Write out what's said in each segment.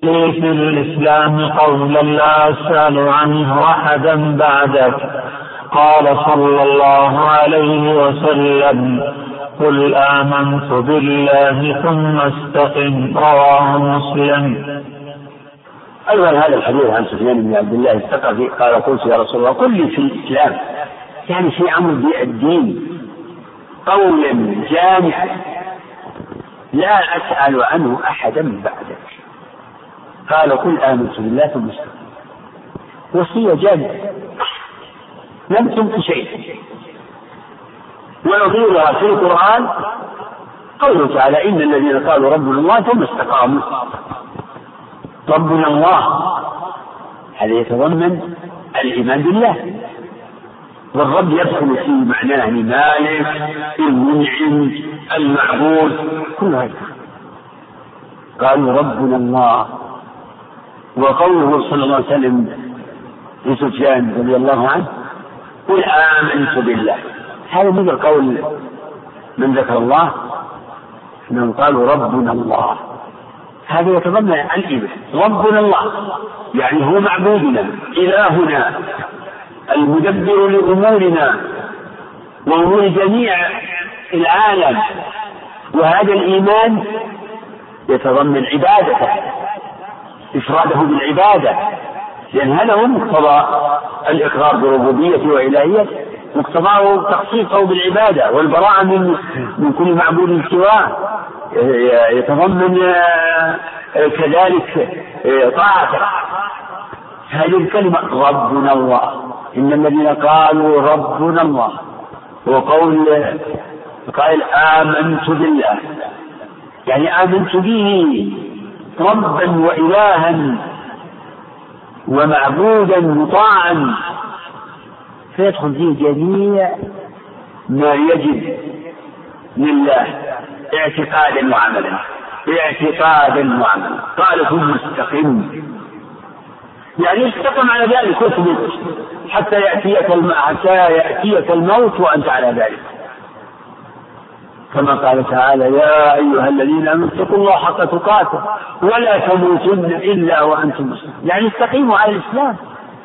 في الإسلام قولا لا أسأل عنه أحدا بعدك قال صلى الله عليه وسلم قل آمنت بالله ثم استقم. رواه مسلم. أيضا هذا الحديث عن سفيان بن عبد الله الثقفي قال قلت يا رسول الله قل لي في الإسلام يعني في أمر الدين قولا جامعا لا أسأل عنه أحدا بعدك قال قل آمنت بالله ثم استقم وصية جامعة لم تنق شيء ونظيرها في القرآن قوله تعالى إن الذين قالوا ربنا الله ثم استقاموا. ربنا الله. هذا يتضمن الإيمان بالله. والرب يدخل في معناه المالك المنعم المعبود كل هذا. قالوا ربنا الله. وقوله صلى الله عليه وسلم لسفيان رضي الله عنه قل آمنت بالله. هذا مثل قول من ذكر الله انهم قالوا ربنا الله. هذا يتضمن الإيمان ربنا الله يعني هو معبودنا إلهنا المدبر لأمورنا وأمور جميع العالم. وهذا الإيمان يتضمن عبادته. إفراده بالعبادة لأن هذا هو مقتضى الإقرار بربوبيته وإلهيته مقتضاه تخصيصه بالعبادة والبراءة من من كل معبود سواه. يتضمن آه، كذلك آه، طاعته. هذه الكلمة ربنا الله. إن الذين قالوا ربنا الله وقول قال آمنت بالله يعني آمنت به. ربا وإلها ومعبودا مطاعا. فيدخل فيه جميع ما يجب لله. اعتقادا وعملا. اعتقادا وعملا. قال ثم استقم يعني استقم على ذلك واثبت حتى يأتيك حتى يأتيك الموت وأنت على ذلك. كما قال تعالى يا أيها الذين آمنوا اتقوا الله حق تقاته ولا تموتن إلا وأنتم مسلمون. يعني استقيموا على الإسلام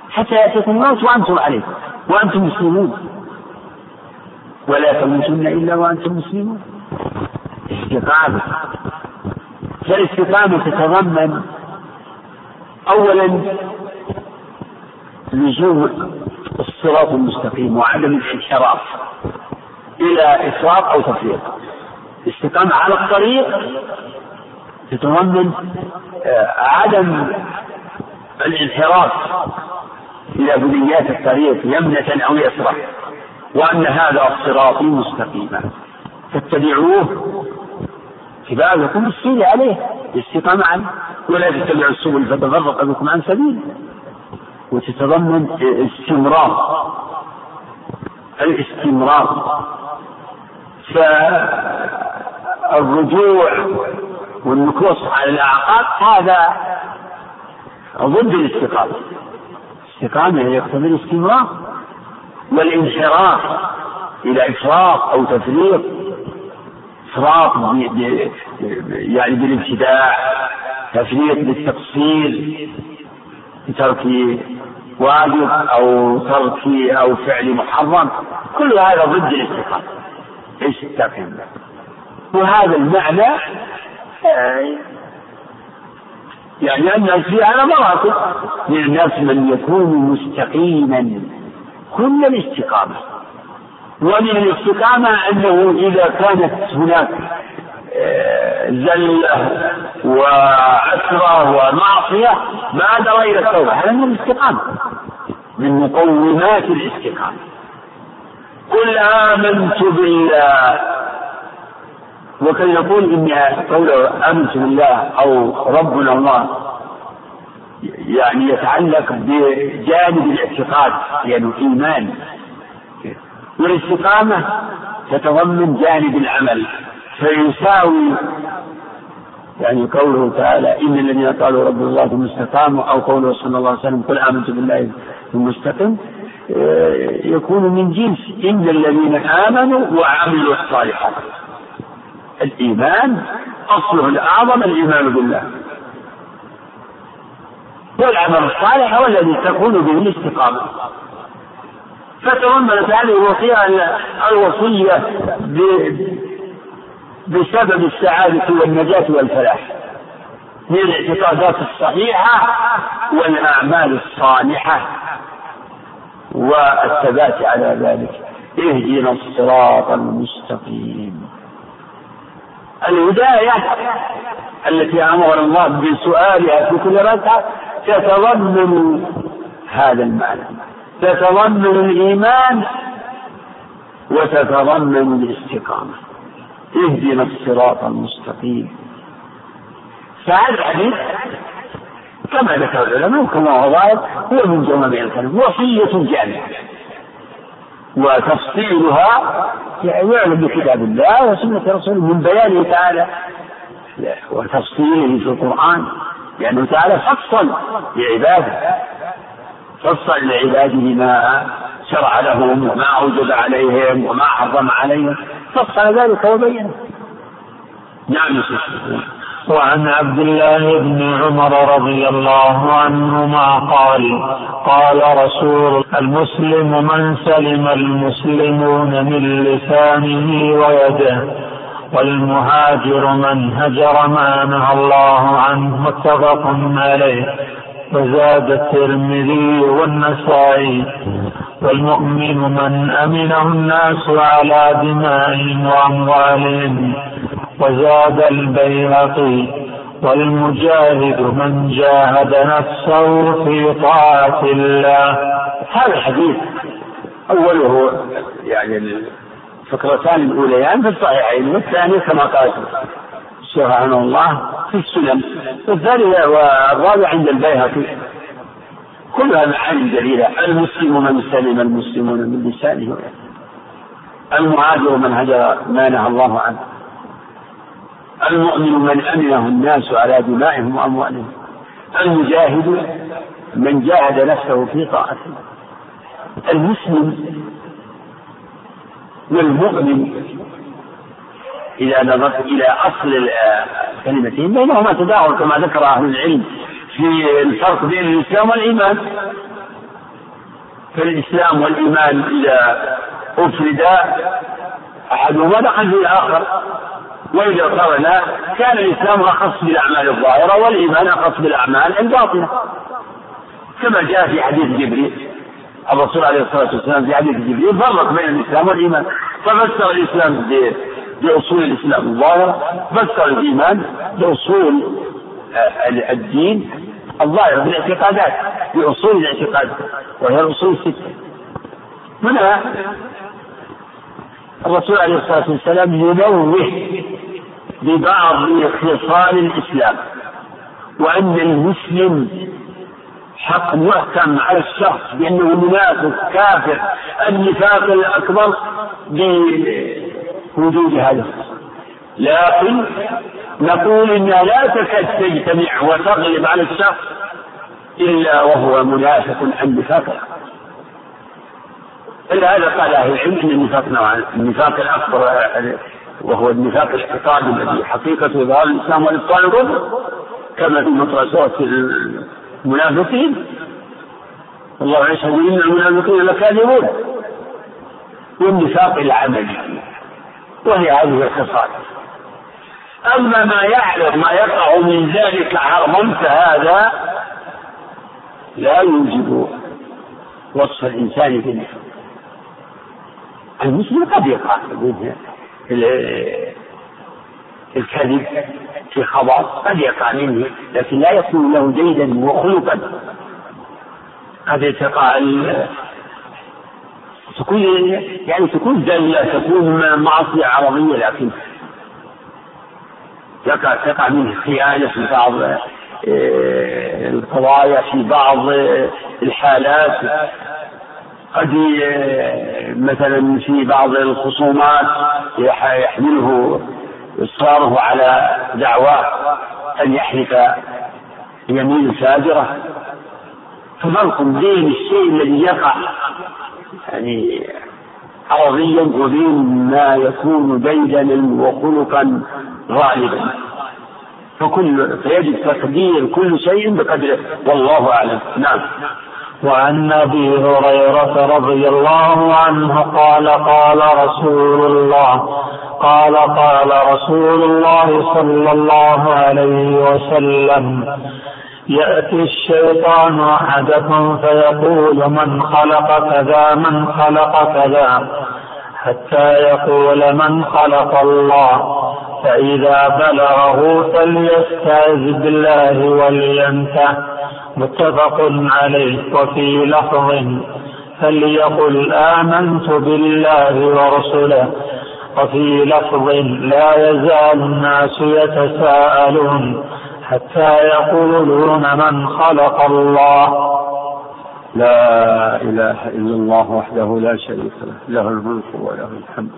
حتى يأتيكم الموت وأنتم عليه وأنتم مسلمون. ولا تموتن إلا وأنتم مسلمون. استقامة. فالاستقامة تتضمن أولا لزوم الصراط المستقيم وعدم الانحراف. إلى إفراط أو تفريط الاستقامة على الطريق تتضمن آه، عدم الانحراف إلى بنيات الطريق يمنة أو يسرى وأن هذا صراطي مستقيما. فاتبعوه اتباع يكون السير عليه الاستقامة عنه ولا تتبعوا السبل فتفرق بكم عن سبيله وتتضمن استمرار الاستمرار. فالرجوع والنكوص على الأعقاب هذا ضد الاستقامة. الاستقامة يقتضي الاستمرار والانحراف إلى إفراط أو تفريط. إفراط يعني بالابتداع تفريط بالتقصير بترك واجب أو ترك أو فعل محرم. كل هذا ضد الاستقامة. استقم. وهذا المعنى يعني الناس في على مراتب من الناس من يكون مستقيما. كل الاستقامة. ومن الاستقامة أنه إذا كانت هناك آه، زلة وعسرة ومعصية ما درى إلى التوبة. هذا من الاستقامة. من مقومات الاستقامة. قل آمنت بالله. وكان يقول إن قوله آمنت بالله أو ربنا الله. يعني يتعلق بجانب الاعتقاد يعني إيمان والاستقامة تتضمن جانب العمل. فيساوي يعني قوله تعالى إن الذين قالوا رب الله ثم استقاموا أو قوله صلى الله عليه وسلم قل آمنت بالله ثم استقم يكون من جنس إن الذين آمنوا وعملوا الصالحات. الإيمان أصله الأعظم الإيمان بالله. والعمل الصالح هو الذي تكون به الاستقامة. فتضمنت هذه الوصية الوصية بسبب السعادة والنجاة والفلاح. من الاعتقادات الصحيحة والأعمال الصالحة. والثبات على ذلك. اهدنا الصراط المستقيم. الهداية التي أمر الله بسؤالها في كل ركعة تتضمن هذا المعنى. تتضمن الإيمان وتتضمن الاستقامة. اهدنا الصراط المستقيم. فهذا الحديث كما ذكر العلماء وكما هو ظاهر هو من جوامع الكلم وصية جامعة وتفصيلها يعلم بكتاب الله وسنة رسوله من بيانه تعالى. وتفصيله في القرآن لأنه تعالى فصل لعباده. فصل لعباده ما شرع لهم وما أوجب عليهم وما حرم عليهم. فصل ذلك وبينه. نعم وعن عبد الله بن عمر رضي الله عنهما قال قال رسول المسلم من سلم المسلمون من لسانه ويده والمهاجر من هجر ما نهى الله عنه متفق عليه وزاد الترمذي والنسائي والمؤمن من أمنه الناس على دمائهم وأموالهم. وزاد البيهقي والمجاهد من جاهد نفسه في طاعة الله. هذا الحديث أوله يعني الفكرتان الأوليان في الصحيحين والثاني كما قال الشيخ رحمه الله في السنن. والثاني والرابع عند البيهقي. كلها معاني جليلة. المسلم من سلم المسلمون من لسانه. المهاجر من هجر ما نهى الله عنه. المؤمن من أمنه الناس على دمائهم وأموالهم. المجاهد من جاهد نفسه في طاعة المسلم والمؤمن إذا نظرت إلى أصل الكلمتين بينهما تداول كما ذكر أهل العلم في الفرق بين الإسلام والإيمان. فالإسلام والإيمان إذا أفردا أحدهما دخل في الآخر. وإذا قرن كان الإسلام أخص بالأعمال الظاهرة والإيمان أخص بالأعمال الباطنة. كما جاء في حديث جبريل الرسول عليه الصلاة والسلام في حديث جبريل فرق بين الإسلام والإيمان. ففسر الإسلام بأصول الإسلام الظاهرة فسر الإيمان بأصول الدين الظاهرة بالاعتقادات بأصول الاعتقاد وهي الأصول الستة. هنا الرسول عليه الصلاة والسلام ينوه ببعض خصال الإسلام. وأن المسلم حق محكم على الشخص بأنه منافق كافر. النفاق الأكبر بوجود هذا لكن نقول إنها لا تكاد تجتمع وتغلب على الشخص إلا وهو منافق عن نفاق إلا هذا قال أهل العلم أن النفاق النفاق الأكبر وهو النفاق الاعتقادي الذي حقيقته إظهار الإسلام والإبطال الكفر كما في مطرة سورة المنافقين. الله يشهد إن المنافقين لكاذبون. والنفاق العملي وهي هذه الخصال. أما ما يعلم ما يقع من ذلك حرما فهذا لا يوجب وصف الإنسان بالنفاق. المسلم قد يقع الكذب في خبر قد يقع منه لكن لا يكون له جيدا وخلقا قد تقع تكون يعني تكون زلة تكون معصية عربية لكن تقع تقع منه خيانة في بعض آه، القضايا في بعض الحالات. قد مثلا في بعض الخصومات يحمله إصراره على دعواه أن يحلف يمين فاجرة ففرق بين الشيء الذي يقع يعني عرضيا وبين ما يكون ديدنا وخلقا غالبا. فكل فيجب تقدير كل شيء بقدره. والله أعلم. نعم. وعن أبي هريرة رضي الله عنه قال قال رسول الله قال قال رسول الله صلى الله عليه وسلم يأتي الشيطان أحدكم فيقول من خلق كذا من خلق كذا. حتى يقول من خلق الله فإذا بلغه فليستعذ بالله ولينته متفق عليه وفي لفظ فليقل آمنت بالله ورسله. وفي لفظ لا يزال الناس يتساءلون حتى يقولون من خلق الله. لا إله إلا الله وحده لا شريك له له الملك وله الحمد.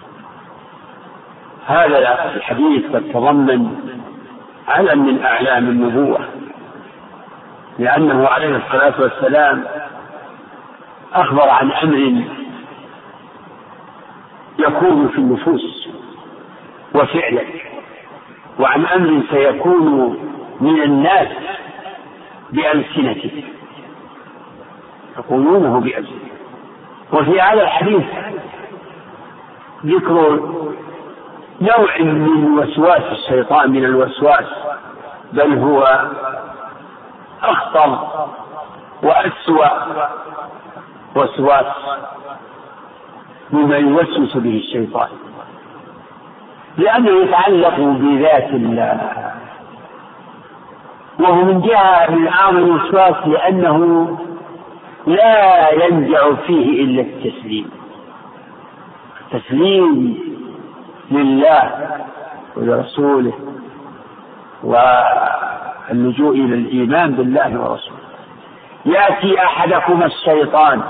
هذا الحديث قد تضمن علم من أعلام النبوة لأنه عليه الصلاة والسلام أخبر عن أمر يكون في النفوس وفعلا وعن أمر سيكون من الناس بألسنته. يقولونه بألسنته وفي هذا الحديث ذكر نوع من وسواس الشيطان من الوسواس بل هو أخطر وأسوأ وسواس مما يوسوس به الشيطان. لأنه يتعلق بذات الله. وهو من جهة من أعظم الوسواس لأنه لا ينجع فيه إلا التسليم. تسليم لله ولرسوله واللجوء إلى الإيمان بالله ورسوله. يأتي أحدكم الشيطان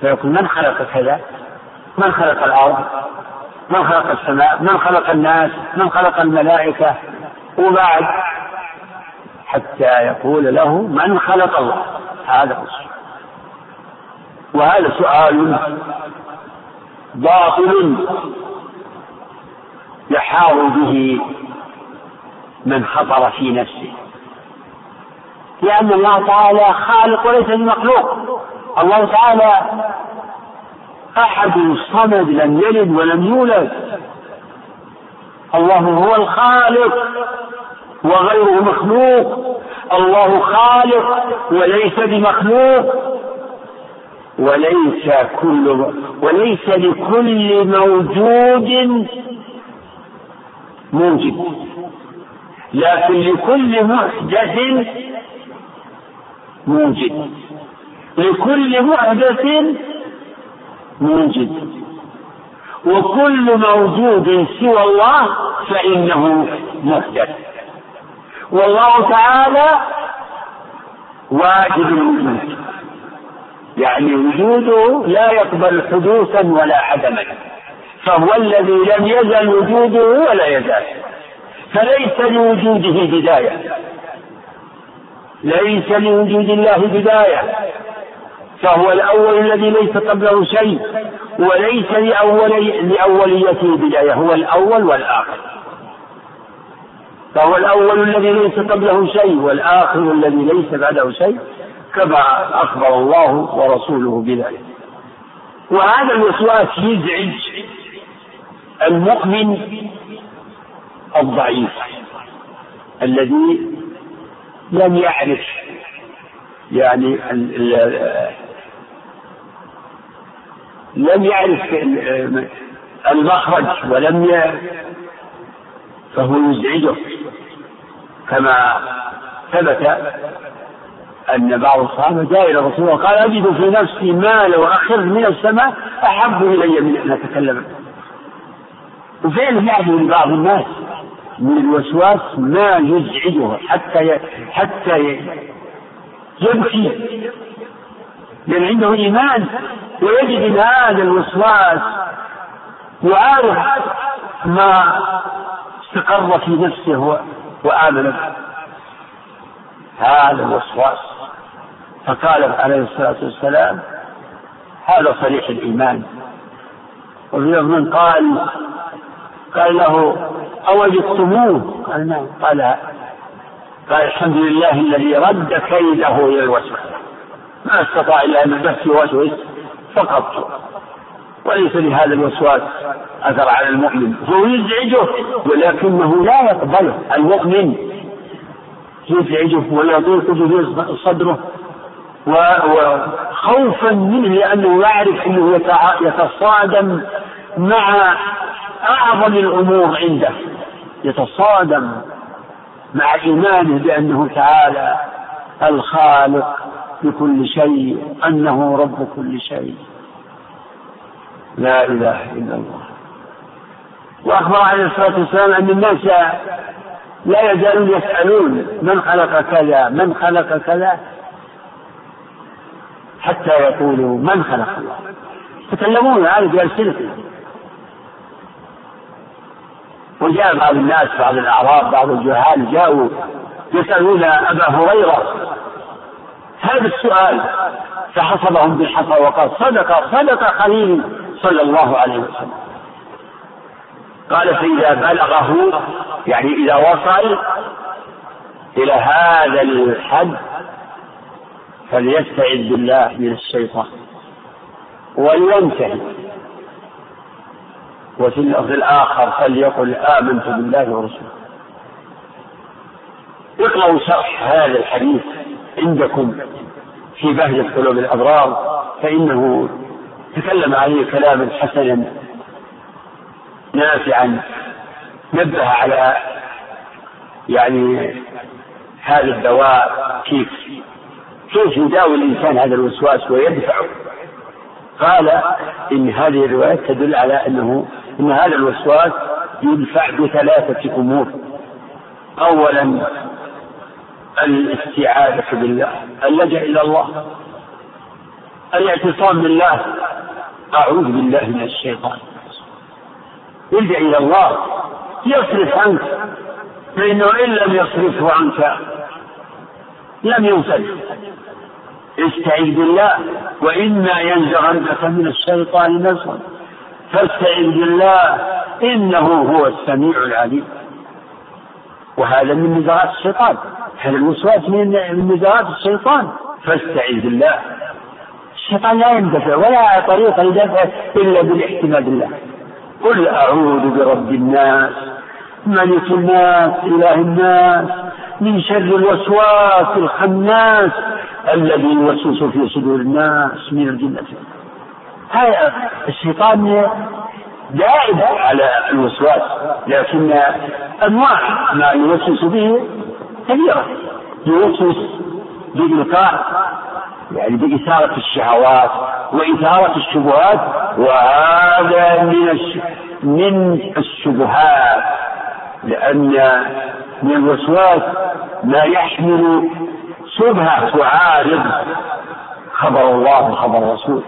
فيقول من خلق كذا؟ من خلق الأرض؟ من خلق السماء؟ من خلق الناس؟ من خلق الملائكة؟ وبعد حتى يقول له من خلق الله. هذا السؤال وهذا سؤال باطل يحار به من خطر في نفسه. لأن الله تعالى خالق وليس بمخلوق. الله تعالى أحد صمد لم يلد ولم يولد. الله هو الخالق وغيره مخلوق. الله خالق وليس بمخلوق. وليس كل وليس لكل موجود موجب. لكن لكل محدث موجد لكل محدث موجد وكل موجود سوى الله فإنه محدث. والله تعالى واجب الوجود يعني وجوده لا يقبل حدوثا ولا عدما. فهو الذي لم يزل وجوده ولا يزال. فليس لوجوده بداية. ليس لوجود الله بداية. فهو الأول الذي ليس قبله شيء وليس لأولي لأوليته بداية. هو الأول والآخر. فهو الأول الذي ليس قبله شيء والآخر الذي ليس بعده شيء. كما أخبر الله ورسوله بذلك وهذا الوسواس يزعج المؤمن الضعيف الذي لم يعرف يعني لم يعرف المخرج ولم. فهو يزعجه كما ثبت أن بعض الصحابة جاء إلى الرسول وقال أجد في نفسي ما لو أخذ من السماء أحب إلي من أن أتكلم. وفعلا يعجب لبعض الناس من الوسواس ما يزعجه حتى. حتى يبكي. لأن عنده إيمان ويجد هذا الوسواس يعارض ما استقر في نفسه وآمن به. هذا الوسواس. فقال عليه الصلاة والسلام هذا صريح الإيمان. وفي من قال قال له أوجدتموه؟ قال نعم. قال قال الحمد لله الذي رد كيده إلى الوسوسة. ما استطاع إلا أن بس يوسوس فقط. وليس لهذا الوسواس أثر على المؤمن. هو يزعجه ولكنه لا يقبله. المؤمن يزعجه ولا يضيق به صدره. وخوفا منه لأنه يعرف أنه يتصادم مع أعظم الأمور عنده. يتصادم مع إيمانه بأنه تعالى الخالق لكل شيء أنه رب كل شيء. لا إله إلا الله. وأخبر عليه الصلاة والسلام أن الناس لا يزالون يسألون من خلق كذا من خلق كذا. حتى يقولوا من خلق الله؟ يتكلمون هذا بألسنتهم. وجاء بعض الناس بعض الأعراب بعض الجهال جاءوا يسألون أبا هريرة هذا السؤال فحصبهم بالحصى وقال صدق صدق خليل صلى الله عليه وسلم. قال فإذا بلغه يعني إذا وصل إلى هذا الحد فليستعذ بالله من الشيطان ولينتهي. وفي اللفظ الآخر فليقل آمنت بالله ورسوله. اقرأوا شرح هذا الحديث عندكم في بهجة قلوب الأبرار فإنه تكلم عليه كلاما حسنا نافعا نبه على يعني هذا الدواء كيف كيف يداوي الإنسان هذا الوسواس ويدفعه قال إن هذه الروايات تدل على أنه أن هذا الوسواس يدفع بثلاثة أمور. أولا الاستعاذة بالله اللجأ إلى الله الاعتصام بالله أعوذ بالله من الشيطان. الجأ إلى الله يصرف عنك فإنه إن لم يصرفه عنك لم ينفذ استعذ بالله وإما ينزغنك من الشيطان نزغا فاستعذ بالله إنه هو السميع العليم. وهذا من نزغات الشيطان. هذا الوسواس من نزغات الشيطان. فاستعذ بالله. الشيطان لا يندفع ولا طريق لدفعه إلا بالاحتمال بالله قل أعوذ برب الناس ملك الناس إله الناس من شر الوسواس الخناس الذي يوسوس في صدور الناس من الجنة. هذا الشيطان دائب على الوسواس لكن أنواع ما يوسوس به كثيرة. يوسوس بإلقاء يعني بإثارة الشهوات وإثارة الشبهات وهذا من من الشبهات لأن من الوسواس ما يحمل شبهة تعارض خبر الله وخبر الرسول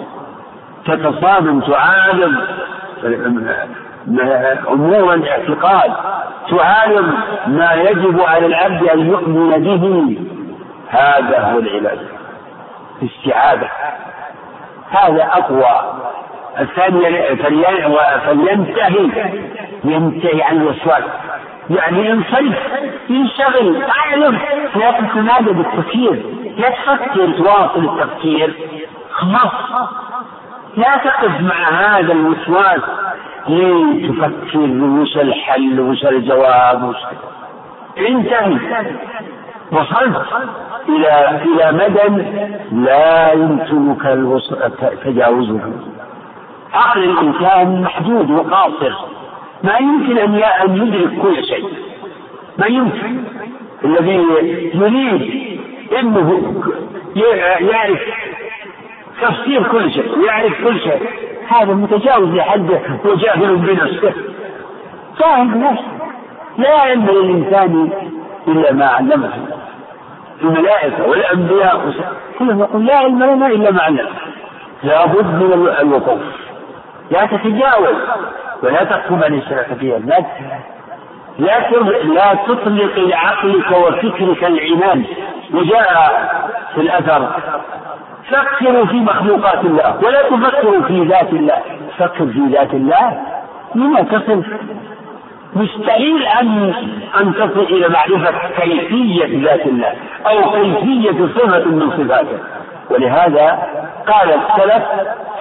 تتصادم تعارض أمور الاعتقاد تعارض ما يجب على العبد أن يؤمن به. هذا هو العلاج الاستعاذة. هذا أقوى. فلينتهي ينتهي عن الوسواس. يعني ينصرف ينشغل اعلم لا تتنادى بالتفكير. لا تفكر تواصل التفكير. خلاص. لا تقف مع هذا الوسواس. لتفكر وش الحل؟ وش الجواب؟ وش؟ انتهي. وصلت إلى إلى مدى لا يمكنك تجاوزه. عقل الإنسان محدود وقاصر. ما يمكن أن أن يدرك كل شيء. ما يمكن. الذي يريد إنه يعرف تفسير كل شيء يعرف كل شيء. هذا متجاوز لحده وجاهل بنفسه. جاهل بنفسه لا علم للإنسان إلا ما علمه. الملائكة والأنبياء كلهم يقول لا علم لنا إلا ما علمنا لابد من الوقوف. لا تتجاوز. ولا تحكم عن الشرع فيها. لا لا لا تطلق لعقلك وفكرك العنان. وجاء في الأثر. فكروا في مخلوقات الله. ولا تفكروا في ذات الله. فكر في ذات الله. لما تصل؟ مستحيل أن أن تصل إلى معرفة كيفية ذات الله. أو كيفية صفة من صفاته. ولهذا قال السلف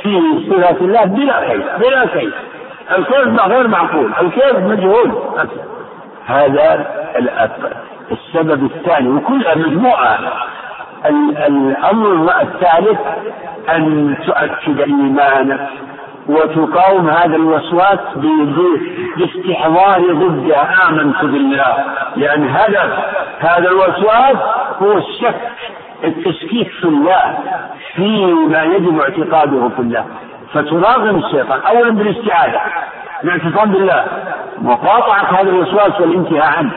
في صفات الله بلا كيف. بلا كيف. الكيف غير معقول. الكيف مجهول. هذا السبب الثاني. وكلها مجموعة. الأمر الثالث أن تؤكد إيمانك وتقاوم هذا الوسواس باستحضار ضده آمنت بالله. لأن هدف هذا الوسواس هو الشك التشكيك في الله. فيما يجب اعتقاده في الله. فتراغم الشيطان. أولا بالاستعاذة الاعتصام بالله مقاطعة هذا الوسواس والانتهاء عنه.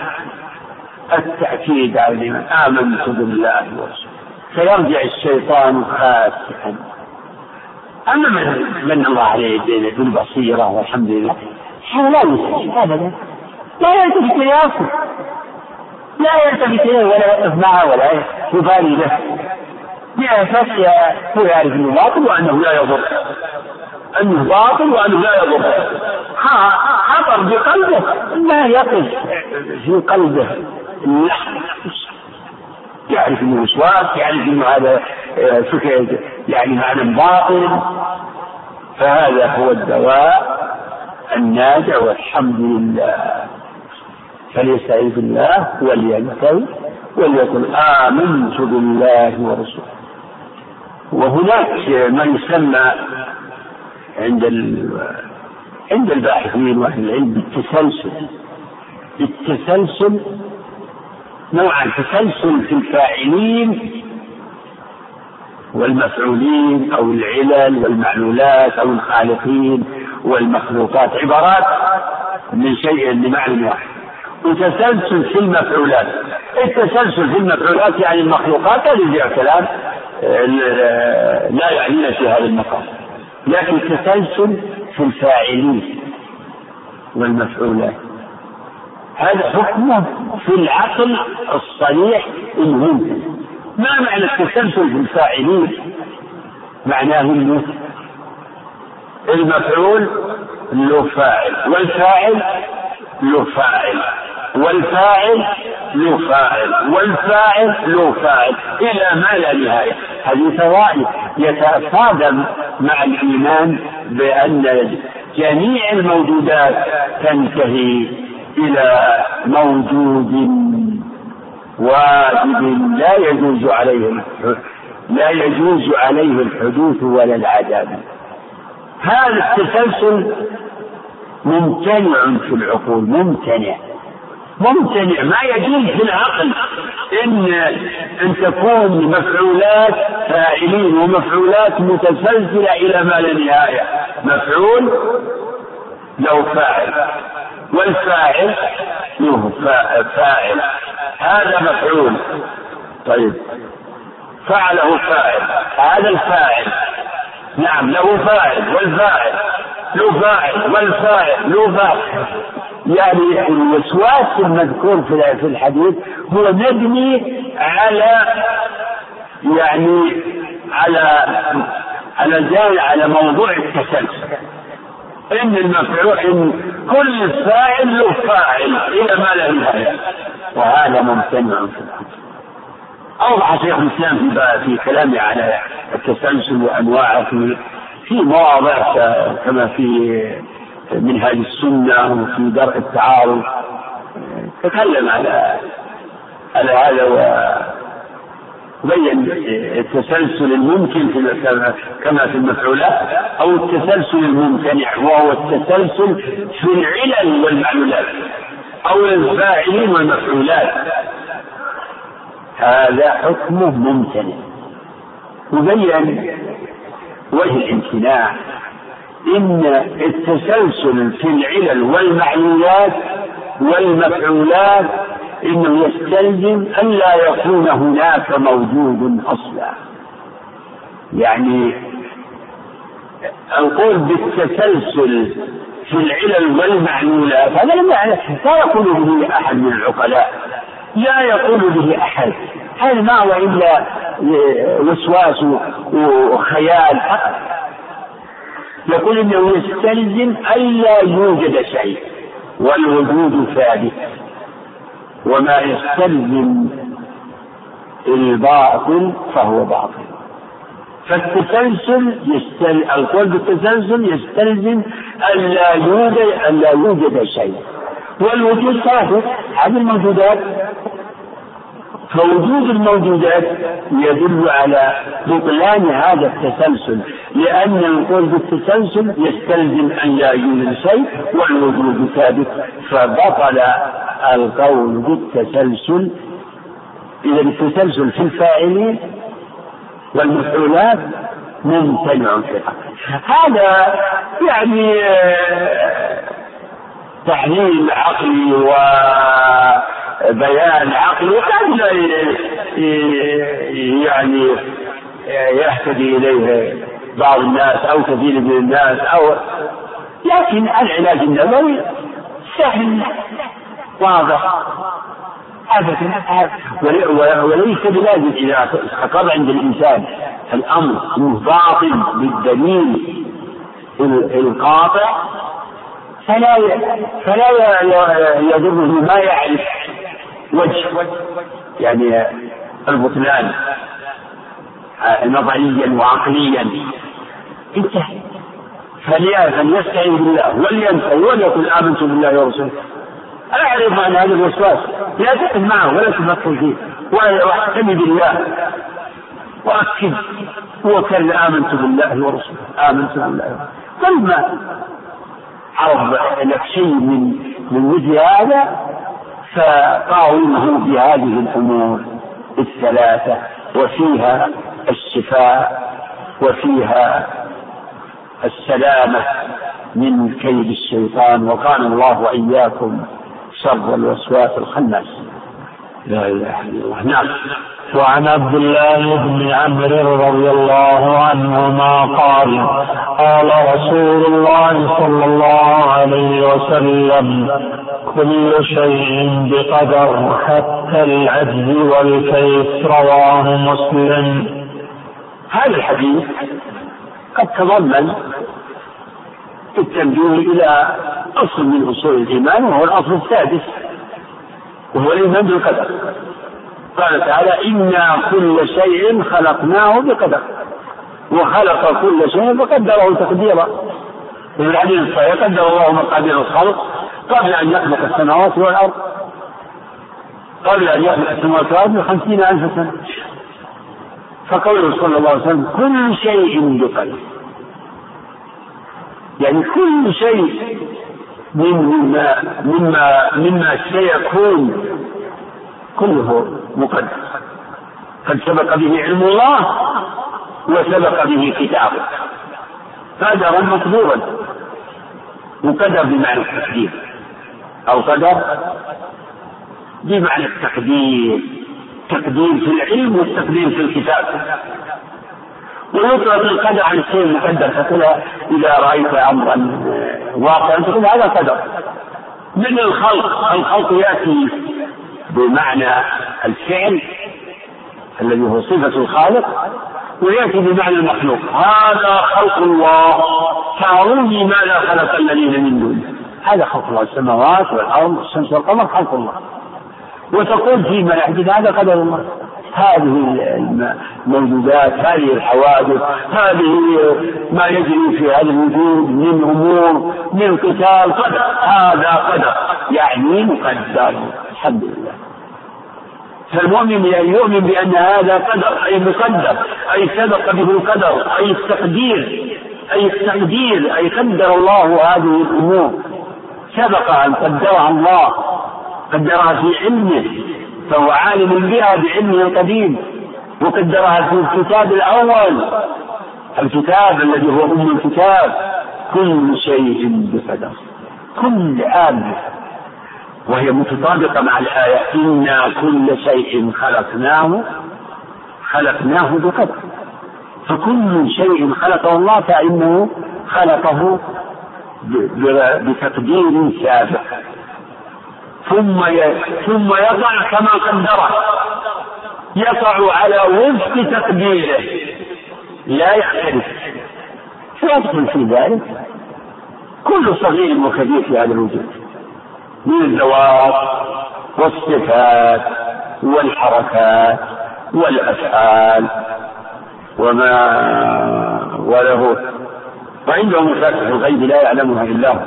التأكيد على الإيمان آمنت بالله ورسوله. فيرجع الشيطان خاسئا. أما من من الله عليه بالبصيرة والحمد لله. هذا لا أبدا. لا يلتفت أصلا لا يلتفت إليه ولا يقف معه ولا يبالي له. بأساس هو يعرف أنه باطل وأنه لا يضر. أنه باطل وأنه لا يضر. خطر بقلبه. ما يقف في قلبه. يعرف إنه وسواس يعرف إنه هذا آه، فكر يعني معنى باطل. فهذا هو الدواء النافع والحمد لله. فليستعيذ بالله ولينتهي وليقل آمنت بالله ورسوله. وهناك ما يسمى عند عند الباحثين واهل العلم بالتسلسل. بالتسلسل نوعا تسلسل في الفاعلين والمفعولين أو العلل والمعلولات أو الخالقين والمخلوقات. عبارات من شيء لمعنى واحد. وتسلسل في المفعولات. التسلسل في المفعولات يعني المخلوقات فيها كلام لا يعنينا في هذا المقام. لكن تسلسل في الفاعلين والمفعولات. هذا حكمه في العقل الصريح الممكن ما معنى التسلسل في الفاعلين؟ معناه إنه المفعول له فاعل والفاعل له فاعل. والفاعل له فاعل والفاعل له فاعل إلى ما لا نهاية. هذه فوائد. يتصادم مع الإيمان بأن جميع الموجودات تنتهي إلى موجود واجب لا يجوز عليه لا يجوز عليه الحدوث ولا العذاب. هذا التسلسل ممتنع في العقول ممتنع. ممتنع ما يجوز في العقل إن إن تكون مفعولات فاعلين ومفعولات متسلسله إلى ما لا نهاية. مفعول له فاعل والفاعل له فاعل. هذا مفعول. طيب. فعله فاعل. هذا الفاعل. نعم له فاعل والفاعل له فاعل والفاعل له فاعل. يعني الوسواس المذكور في الحديث هو مبني على يعني على على جاي على موضوع التسلسل. إن المفعول إن كل فاعل له فاعل إلى ما لا نهاية. وهذا ممتنع في الحديث. أوضح شيخ الإسلام في في كلامه على التسلسل وأنواعه في في مواضع كما في منهاج السنة وفي درء التعارض. تكلم على على هذا وبين التسلسل الممكن في كما في المفعولات أو التسلسل الممتنع وهو التسلسل في العلل والمعلولات أو الفاعلين والمفعولات. هذا حكمه ممتنع. وبين وجه الامتناع. إن التسلسل في العلل والمعلولات والمفعولات إنه يستلزم أن لا يكون هناك موجود أصلا. يعني القول بالتسلسل في العلل والمعلولات هذا لا يقول به أحد من العقلاء لا يقول به أحد. هذا ما هو إلا وسواس وخيال؟ يقول إنه يستلزم ألا يوجد شيء والوجود ثابت. وما يستلزم الباطل فهو باطل. فالتسلسل يستل... القول بالتسلسل يستلزم ألا يوجد ألا يوجد شيء. والوجود ثابت. هذه الموجودات فوجود الموجودات يدل على بطلان هذا التسلسل لأن القول بالتسلسل يستلزم أن لا يوجد شيء والوجود ثابت فبطل القول بالتسلسل. إذا التسلسل في الفاعلين والمفعولات ممتنع الحق. هذا يعني آه، تحليل عقلي وبيان عقلي قد لا يعني يهتدي إليه بعض الناس أو كثير من الناس أو لكن العلاج النبوي سهل واضح. ابدا وليس بلازم إذا استقر عند الإنسان الأمر انه باطل بالدليل القاطع فلا فلا يضره ما يعرف. وجه يعني البطلان نظريا وعقليا. انتهى. فليستعين بالله ولينسى وليقل آمنت بالله ورسوله. اعرف عن هذا الوسواس لا تقف معه ولا تفكر فيه. واحتمي بالله. وأكد. وكل آمنت بالله ورسوله. آمنت بالله كل ما عرض لك شيء من من مثل هذا فقاومه بهذه الأمور الثلاثة وفيها الشفاء وفيها السلامة من كيد الشيطان وكان الله وإياكم شر الوسواس الخناس. لا إله إلا الله. نعم. وعن عبد الله بن عمرو رضي الله عنهما قال قال رسول الله صلى الله عليه وسلم كل شيء بقدر حتى العجز والكيس رواه مسلم. هذا الحديث قد تضمن التنبيه إلى أصل من أصول الإيمان وهو الأصل السادس وهو الإيمان بالقدر. قال تعالى إنا كل شيء خلقناه بقدر وخلق كل شيء فقدره تقديرا. وفي الحديث الصحيح قدر الله مقادير الخلق قبل أن يخلق السماوات والأرض. قبل أن يخلق السماوات والأرض بخمسين ألف سنة. فقوله صلى الله عليه وسلم كل شيء بقدر. يعني كل شيء مما مما مما سيكون كله مقدر. قد سبق به علم الله وسبق به كتابه. قدرا مقدورا وقدر بمعنى التقدير. أو قدر بمعنى التقدير. تقدير في العلم والتقدير في الكتاب. ويطلق القدر عن الشيء المقدر تقول إذا رأيت أمرا واقعا تقول هذا قدر. من الخلق الخلق يأتي بمعنى الفعل الذي هو صفة الخالق ويأتي بمعنى المخلوق. هذا خلق الله. فأروني ماذا خلق الذين من دونه. هذا خلق الله السماوات والأرض والشمس والقمر خلق الله. وتقول فيما يحدث هذا قدر الله. هذه الموجودات هذه الحوادث هذه ما يجري في هذا الوجود من أمور من قتال قدر. هذا قدر. يعني مقدر. الحمد لله. فالمؤمن يؤمن بأن هذا قدر أي مقدر أي سبق به القدر أي التقدير أي التقدير أي قدر الله هذه الأمور. سبق أن قدرها الله قدرها في علمه فهو عالم بها بعلمه القديم وقدرها في الكتاب الأول. الكتاب الذي هو أم الكتاب كل شيء بقدر كل آمن وهي متطابقة مع الآية إنا كل شيء خلقناه خلقناه بقدر. فكل شيء خلقه الله فإنه خلقه بتقدير سابق ثم ثم يقع كما قدره يقع على وفق تقديره. لا يختلف. فيدخل في ذلك. كل صغير وكبير في هذا الوجود. من الذوات والصفات والحركات والأفعال. وما وله وعنده مفاتح الغيب لا يعلمها إلا هو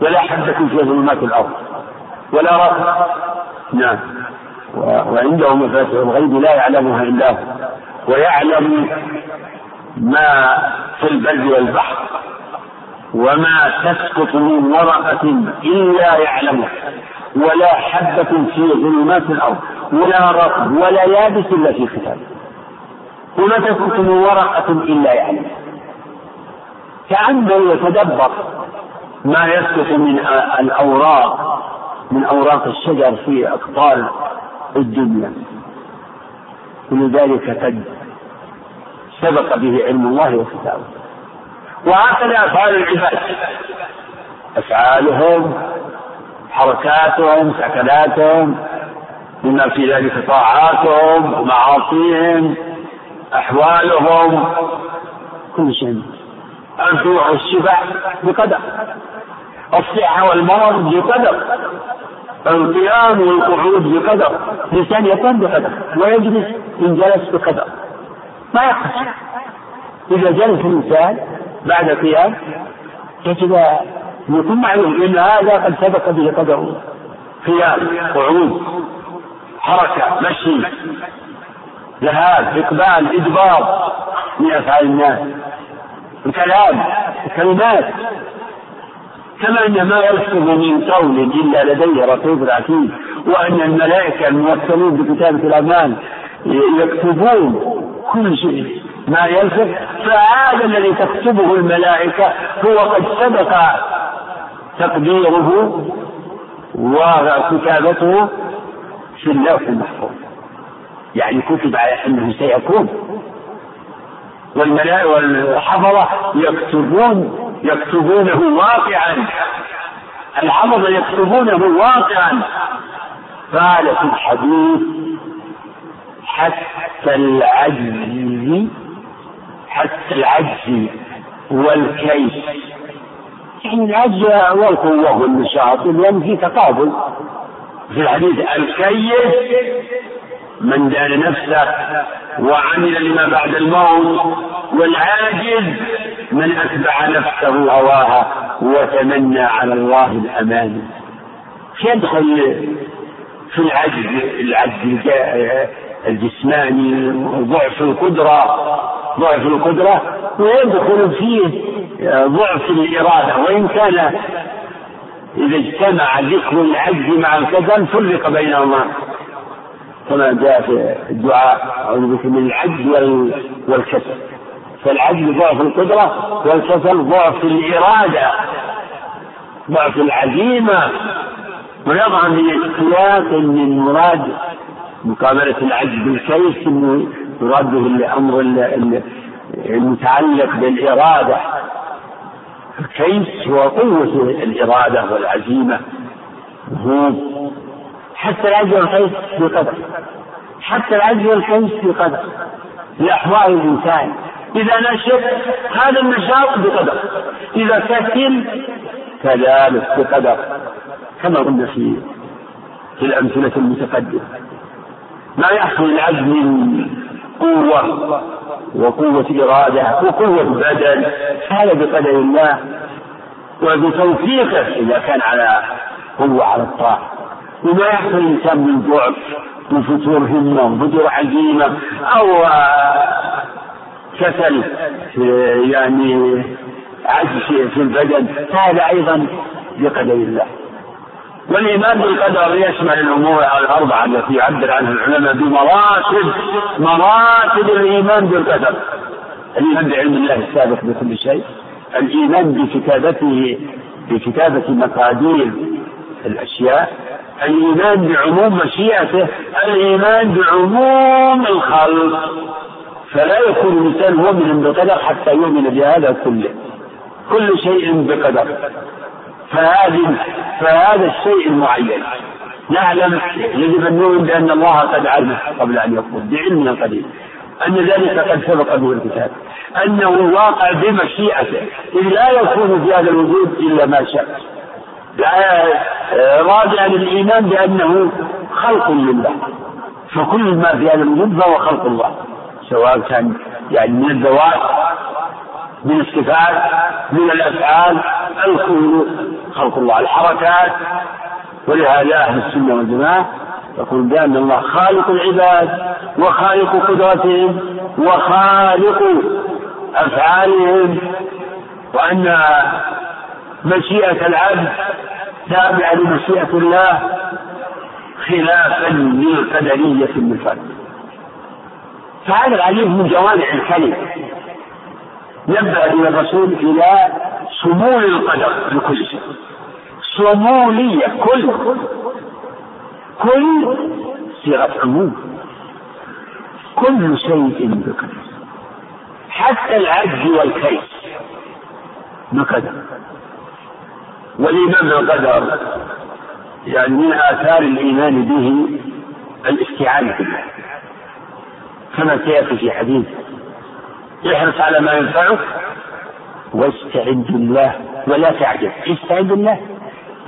ولا حبة في ظلمات الأرض. ولا رب نعم. وعنده مفاتح الغيب لا يعلمها إلا هو. ويعلم ما في البر والبحر وما تسقط من ورقة إلا يعلمها. ولا حبة في ظلمات الأرض ولا رطب ولا يابس إلا في كتاب وما تسقط من ورقة إلا يعلمها. كأنه يتدبر ما يسقط من الأوراق من أوراق الشجر في أقطار الدنيا. كل ذلك قد سبق به علم الله وكتابه. وهكذا أفعال العباد. أفعالهم حركاتهم سكناتهم بما في ذلك طاعاتهم ومعاصيهم أحوالهم كل شيء. الجوع والشبع بقدر الصحة والمرض بقدر القيام والقعود بقدر الإنسان يقوم بقدر ويجلس إن جلس بقدر. ما يقصر إذا جلس الإنسان بعد قيام يجب يكون معلوم أن هذا قد سبق به قدره قيام قعود حركة مشي ذهاب إقبال إدبار من أفعال الناس. الكلام الكلمات كما أن ما يلفظ من قول إلا لديه رقيب عتيد وأن الملائكة الموكلون بكتابة الأعمال يكتبون كل شيء. ما يلفظ فهذا الذي تكتبه الملائكة هو قد سبق تقديره وكتابته في اللوح المحفوظ. يعني كتب على أنه سيكون. والحفظة يكتبون يكتبونه واقعا. الحفظة يكتبونه واقعا. قال في الحديث حتى العجز حتى العجز والكيس يعني العجز والقوة والنشاط لأن في تقابل. في الحديث الكيس من دان نفسه وعمل لما بعد الموت والعاجز من أتبع نفسه هواها وتمنى على الله الأمان. يدخل في العجز العجز الجسماني ضعف القدرة ضعف القدرة ويدخل فيه ضعف الإرادة. وإن كان إذا اجتمع ذكر العجز مع الكسل فرق بينهما. كما جاء في الدعاء أعوذ بك من العجز والكسل. فالعجز ضعف القدرة والكسل ضعف الإرادة. ضعف العزيمة. ويضع في سياق من مراد مقابلة العجز بالكيس يراد به الامر المتعلق بالإرادة. الكيس هو قوة الإرادة والعزيمة. هو حتى العجز والكيس في قدر. حتى العجز والكيس في قدر. لأحوال الإنسان. إذا نشط هذا النشاط بقدر. إذا كسل كذلك بقدر. كما قلنا في في الأمثلة المتقدمة. ما يحصل العجز من قوة وقوة إرادة وقوة بدن. هذا بقدر الله. وبتوفيقه إذا كان على قوة على الطاعة. وما يحصل الإنسان من ضعف وفتور همة وفتور عزيمة أو كسل يعني عجز في البدن هذا أيضا بقدر الله. والإيمان بالقدر يشمل الأمور الأربعة التي يعبر عنها العلماء بمراتب مراتب الإيمان بالقدر. الإيمان بعلم الله السابق بكل شيء الإيمان بكتابته بكتابة مقادير الأشياء الإيمان بعموم مشيئته الإيمان بعموم الخلق. فلا يكون الإنسان مؤمنا بقدر حتى يؤمن بهذا كله. كل شيء بقدر. فهذه فهذا الشيء المعين. نعلم يجب أن نؤمن بأن الله قد علم قبل أن يقول بعلمنا القديم. أن ذلك قد سبق به الكتاب. أنه واقع بمشيئته. إذ لا يكون في هذا الوجود إلا ما شاء. لا رابعا الإيمان بأنه خلق لله. فكل ما في هذا الوجود فهو خلق الله. سواء كان يعني من الذوات من الصفات من الأفعال الكل خلق الله. الحركات ولهذا أهل السنة والجماعة يقول بأن الله خالق العباد وخالق قدرتهم وخالق أفعالهم وأن مشيئة العبد تابعة لمشيئة الله خلافا للقدرية المفرد فهذا الحديث من جوامع الكلم نبه إلى الرسول إلى شمول القدر لكل شيء. شمولية كل كل صيغة عموم. كل شيء بقدر. حتى العجز والكيس بقدر. والإيمان بالقدر يعني من آثار الإيمان به الاستعانة بالله. كما سيأتي في حديث احرص على ما ينفعك واستعن بالله ولا تعجز استعن بالله.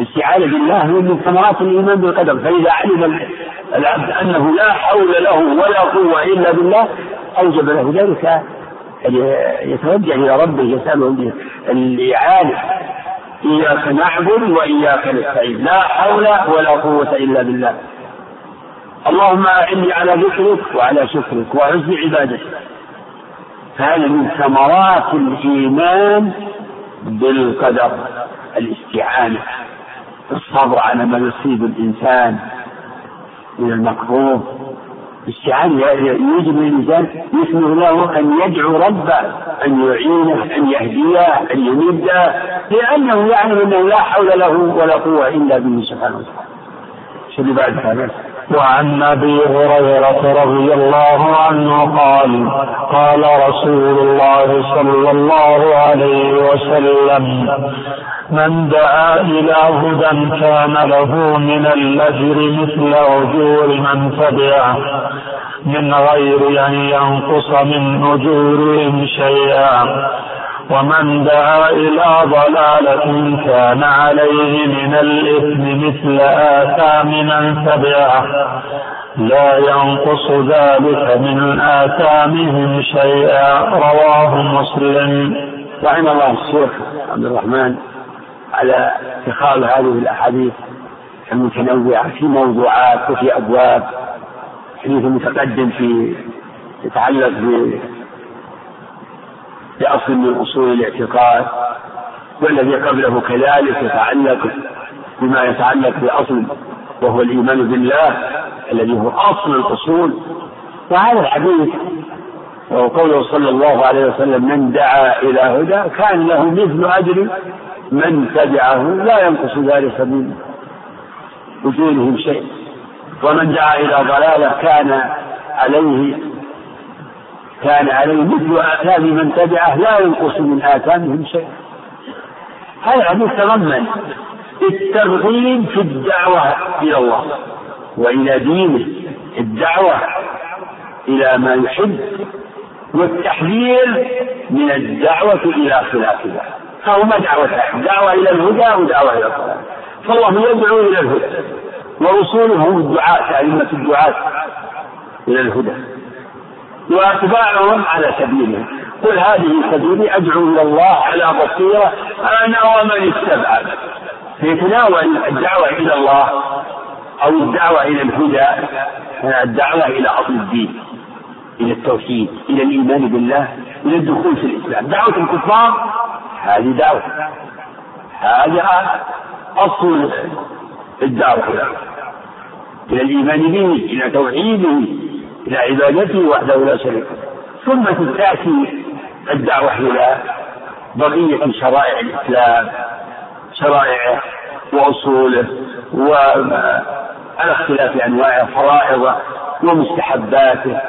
الاستعانة بالله هو من ثمرات الإيمان بالقدر. فإذا علم العبد أنه لا حول له ولا قوة إلا بالله أوجب له ذلك يتوجه إلى ربه يسأله الإعانة. إياك نعبد وإياك نستعين. لا حول ولا قوة إلا بالله. اللهم أعني على ذكرك وعلى شكرك وحسن عبادتك. هذا من ثمرات الإيمان بالقدر الاستعانة الصبر على ما يصيب الإنسان من المكروه. الاستعانة يوجب الإنسان يسمع له أن يدعو ربه أن يعينه أن يهديه أن يمده لأنه يعلم أنه لا حول له ولا قوة إلا به سبحانه وتعالى. شو اللي بعد هذا؟ وعن أبي هريرة رضي الله عنه قال قال رسول الله صلى الله عليه وسلم من دعا إلى هدى كان له من الأجر مثل أجور من تبعه من غير أن ينقص من أجورهم شيئا. ومن دعا إلى ضلالة كان عليه من الإثم مثل آثام من تبعه لا ينقص ذلك من آثامهم شيئا. رواه مسلم. رحم الله الشيخ عبد الرحمن على اتخاذ هذه الأحاديث المتنوعة في موضوعات وفي أبواب حديث متقدم في يتعلق بأصل من أصول الاعتقاد والذي قبله كذلك يتعلق بما يتعلق بأصل وهو الإيمان بالله الذي هو أصل الأصول. وهذا الحديث وهو قوله صلى الله عليه وسلم من دعا إلى هدى كان له مثل أجر من تبعه لا ينقص ذلك من أجورهم شيء. ومن دعا إلى ضلالة كان عليه كان عليه مثل آثام من تبعه لا ينقص من آثامهم شيء هذا الحديث تضمن الترغيب في الدعوة إلى الله وإلى دينه الدعوة إلى ما يحب والتحذير من الدعوة إلى خلاف ذلك فهما دعوتان دعوة إلى الهدى ودعوة إلى الضلال فالله يدعو إلى الهدى ورسوله هم الدعاة أئمة الدعاة إلى الهدى. وأتباعهم على سبيلهم قل هذه سبيلي أدعو إلى الله على بصيرة. أنا ومن اتبعني. فيتناول الدعوة إلى الله أو الدعوة إلى الهدى الدعوة إلى أصل الدين إلى التوحيد إلى الإيمان بالله إلى الدخول في الإسلام. دعوة الكفار هذه دعوة. هذا أصل الدعوة. إلى الإيمان به إلى توحيده. إلى عبادته وحده لا شريك له. ثم تأتي الدعوة إلى بقية شرائع الإسلام شرائعه وأصوله وعلى اختلاف أنواعه فرائضه ومستحباته.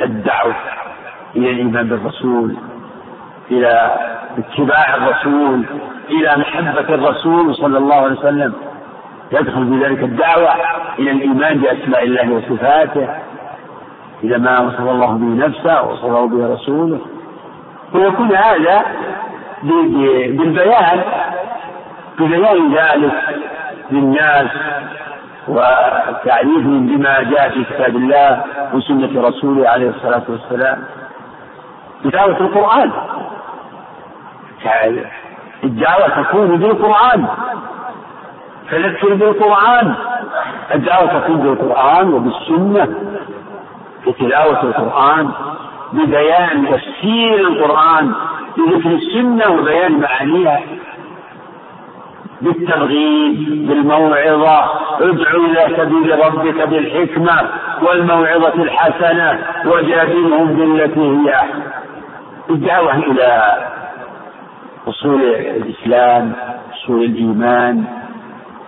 الدعوة إلى الإيمان بالرسول إلى اتباع الرسول إلى محبة الرسول صلى الله عليه وسلم. يدخل في ذلك الدعوة إلى الإيمان بأسماء الله وصفاته. إلى ما وصف الله به نفسه ووصفه به رسوله. ويكون هذا بالبيان ببيان ذلك للناس وتعريفهم بما جاء في كتاب الله وسنة رسوله عليه الصلاة والسلام. تلاوة القرآن. الدعوة تكون بالقرآن. فذكر بالقرآن. الدعوة تكون بالقرآن وبالسنة. بتلاوة القرآن ببيان تفسير القرآن بذكر السنة وبيان معانيها. بالترغيب بالموعظة ادع إلى سبيل ربك بالحكمة والموعظة الحسنة وجادلهم بالتي هي الدعوة إلى أصول الإسلام أصول الإيمان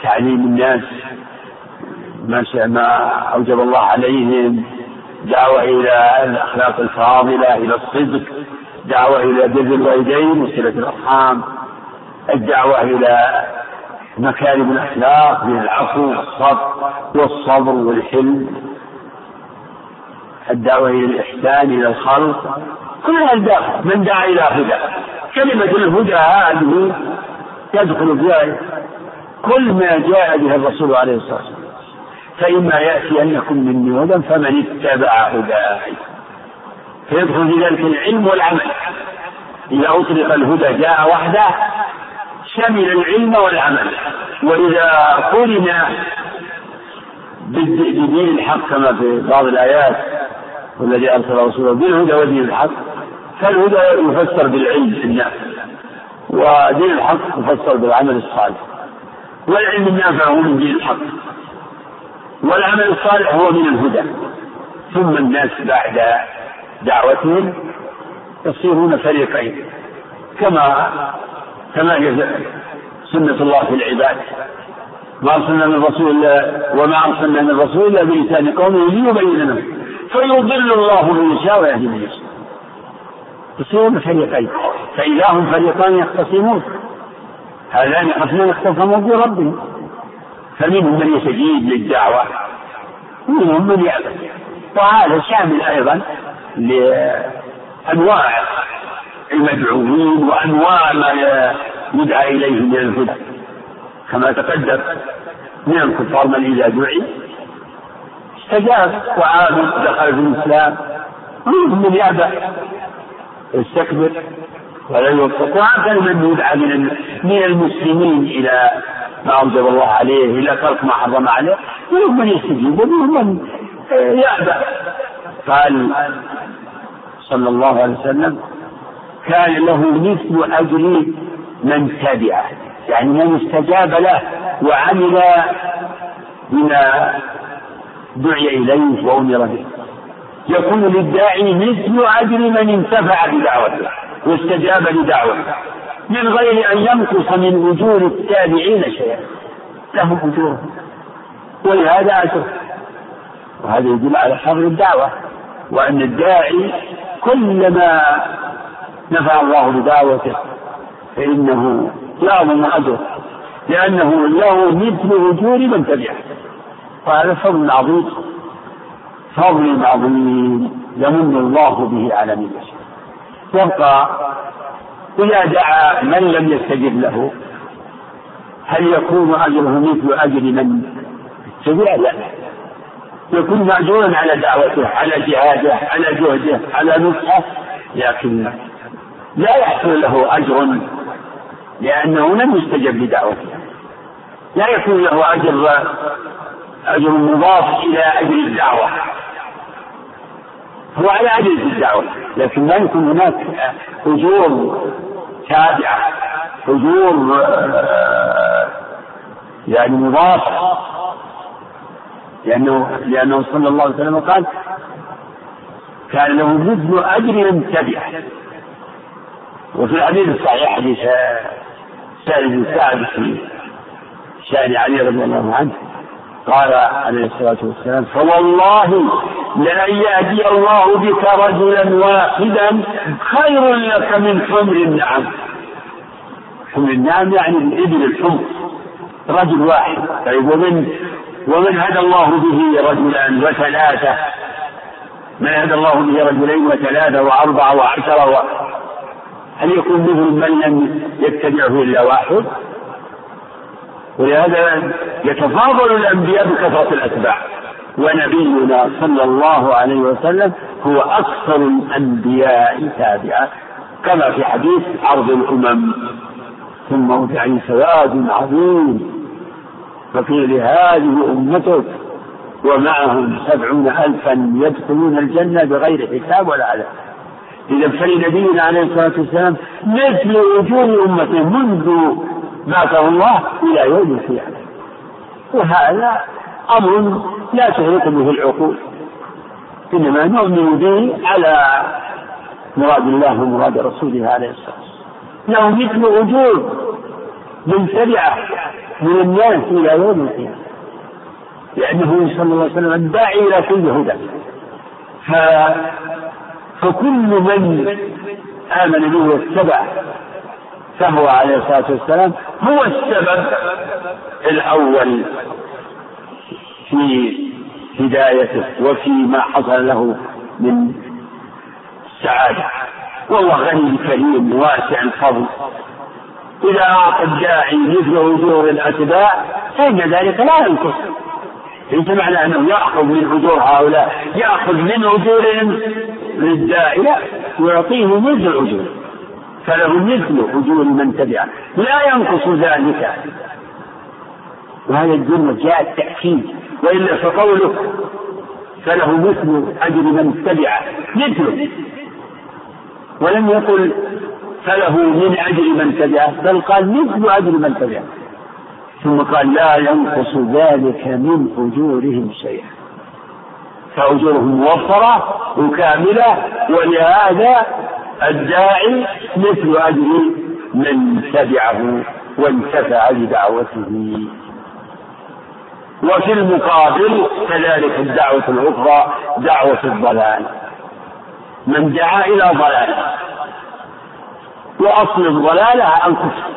تعليم الناس ما أوجب الله عليهم. دعوة إلى الأخلاق الفاضلة إلى الصدق دعوة إلى بر الوالدين وصلة الأرحام الدعوة إلى مكارم الأخلاق من العفو والصبر والصبر والحلم الدعوة إلى الإحسان إلى الخلق كلها الدعوة من دعا إلى هدى؟ كلمة الهدى هذه يدخل فيها كل ما جاء به الرسول عليه الصلاة والسلام. فإما يأتي أنكم مني هدى فمن اتبع هداي. فيدخل في ذلك العلم والعمل. إذا أطلق الهدى جاء وحده شمل العلم والعمل. وإذا قرن بدين الحق كما في بعض الآيات والذي أرسل رسوله بالهدى ودين الحق فالهدى يفسر بالعلم النافع. ودين الحق يفسر بالعمل الصالح. والعلم النافع هو من دين الحق. والعمل الصالح هو من الهدى. ثم الناس بعد دعوتهم يصيرون فريقين. كما كما سنة الله في العباد. ما أرسلنا من رسول وما أرسلنا من رسول إلا بلسان قومه ليبين لهم. فيضل الله من يشاء ويهدي من يشاء. يصيرون فريقين. فإذا هم فريقان يختصمون. هذان قسمان اختصموا بربهم فمنهم من يستجيب للدعوة ومنهم من يأبى وهذا شامل أيضا لأنواع المدعوين وأنواع ما يدعى إليه من الهدى. كما تقدم من الكفار من إذا دعي استجاب وآمن دخل في الإسلام. ومنهم من يأبى يستكبر ولا يوفق وهكذا من يدعى من المسلمين إلى ما أوجب الله عليه إلى ترك ما حرم عليه منهم من يستجيب ومنهم من يأبى قال صلى الله عليه وسلم كان له مثل أجر من تبعه يعني من استجاب له وعمل بما دعي إليه وأمر به. يكون للداعي مثل أجر من انتفع بدعوته واستجاب لدعوته. من غير أن ينقص من أجور التابعين شيئا. لهم أجورهم ولهذا أجر. وهذا يدل على حظر الدعوة. وأن الداعي كلما نفع الله بدعوته فإنه يعظم أجره. لأنه له مثل أجور من تبعه. وهذا فضل عظيم. فضل عظيم. يمن الله به على من يشاء. يبقى إذا دعا من لم يستجب له هل يكون أجره مثل أجر من؟ استجاب؟ لا يكون مأجورا على دعوته على جهاده على جهده على نصحه لكن لا يحصل له أجر لأنه لم يستجب لدعوته. لا يكون له أجر أجر مضاف إلى أجر الدعوة. هو على أجر الدعوة لكن لا يكون هناك أجور تابعة أجور آه، يعني مضافة لأنه لأنه صلى الله عليه وسلم قال كان له مثل أجر من تبعه وفي الحديث الصحيح حديث سعد بن سعد في شأن علي رضي الله عنه قال عليه الصلاة والسلام فوالله لأن يهدي الله بك رجلا واحدا خير لك من حمر النعم حمر النعم يعني الإبل الحمر رجل واحد طيب ومن ومن هدى الله به رجلا وثلاثة من هدى الله به رجلين وثلاثة وأربعة وعشرة و... هل يكون مثل من لم يتبعه إلا واحد؟ ولهذا يتفاضل الأنبياء بكثرة الأتباع. ونبينا صلى الله عليه وسلم هو أكثر الأنبياء تابعا كما في حديث عرض الأمم. ثم وضعي سواد عظيم. فقيل هذه أمتك ومعهم سبعون ألفا يدخلون الجنة بغير حساب ولا عذاب. إذا فلنبينا عليه الصلاة والسلام مثل وجوه أمته منذ بعثه الله إلى يوم القيامة. وهذا أمر لا تغرق به العقول. إنما نؤمن به على مراد الله ومراد رسوله عليه الصلاة والسلام. له مثل أجور من تبعه من الناس إلى يوم القيامة. لأنه صلى الله عليه وسلم الداعي إلى كل هدى. فكل من آمن به واتبع فهو عليه الصلاة والسلام هو السبب الأول في هدايته وفيما حصل له من السعادة والله غني كريم واسع الفضل. إذا أعطى الداعي مثل أجور الأتباع فإن ذلك لا ينقص. ليس معنى أنه يأخذ من أجور هؤلاء يأخذ من أجورهم للداعي لا يعطيه مثل أجور فله مثل أجور من تبعه. لا ينقص ذلك. وهذا الجملة جاء تأكيد وإلا فقوله فله مثل أجر من تبعه. مثله. ولم يقل فله من أجر من تبعه بل قال مثل أجر من تبعه. ثم قال لا ينقص ذلك من أجورهم شيئا. فأجورهم موفرة وكاملة ولهذا الداعي مثل أجر من تبعه وانتفع بدعوته. وفي المقابل كذلك الدعوة الأخرى دعوة الضلال. من دعا إلى ضلال وأصل الضلالة الكفر.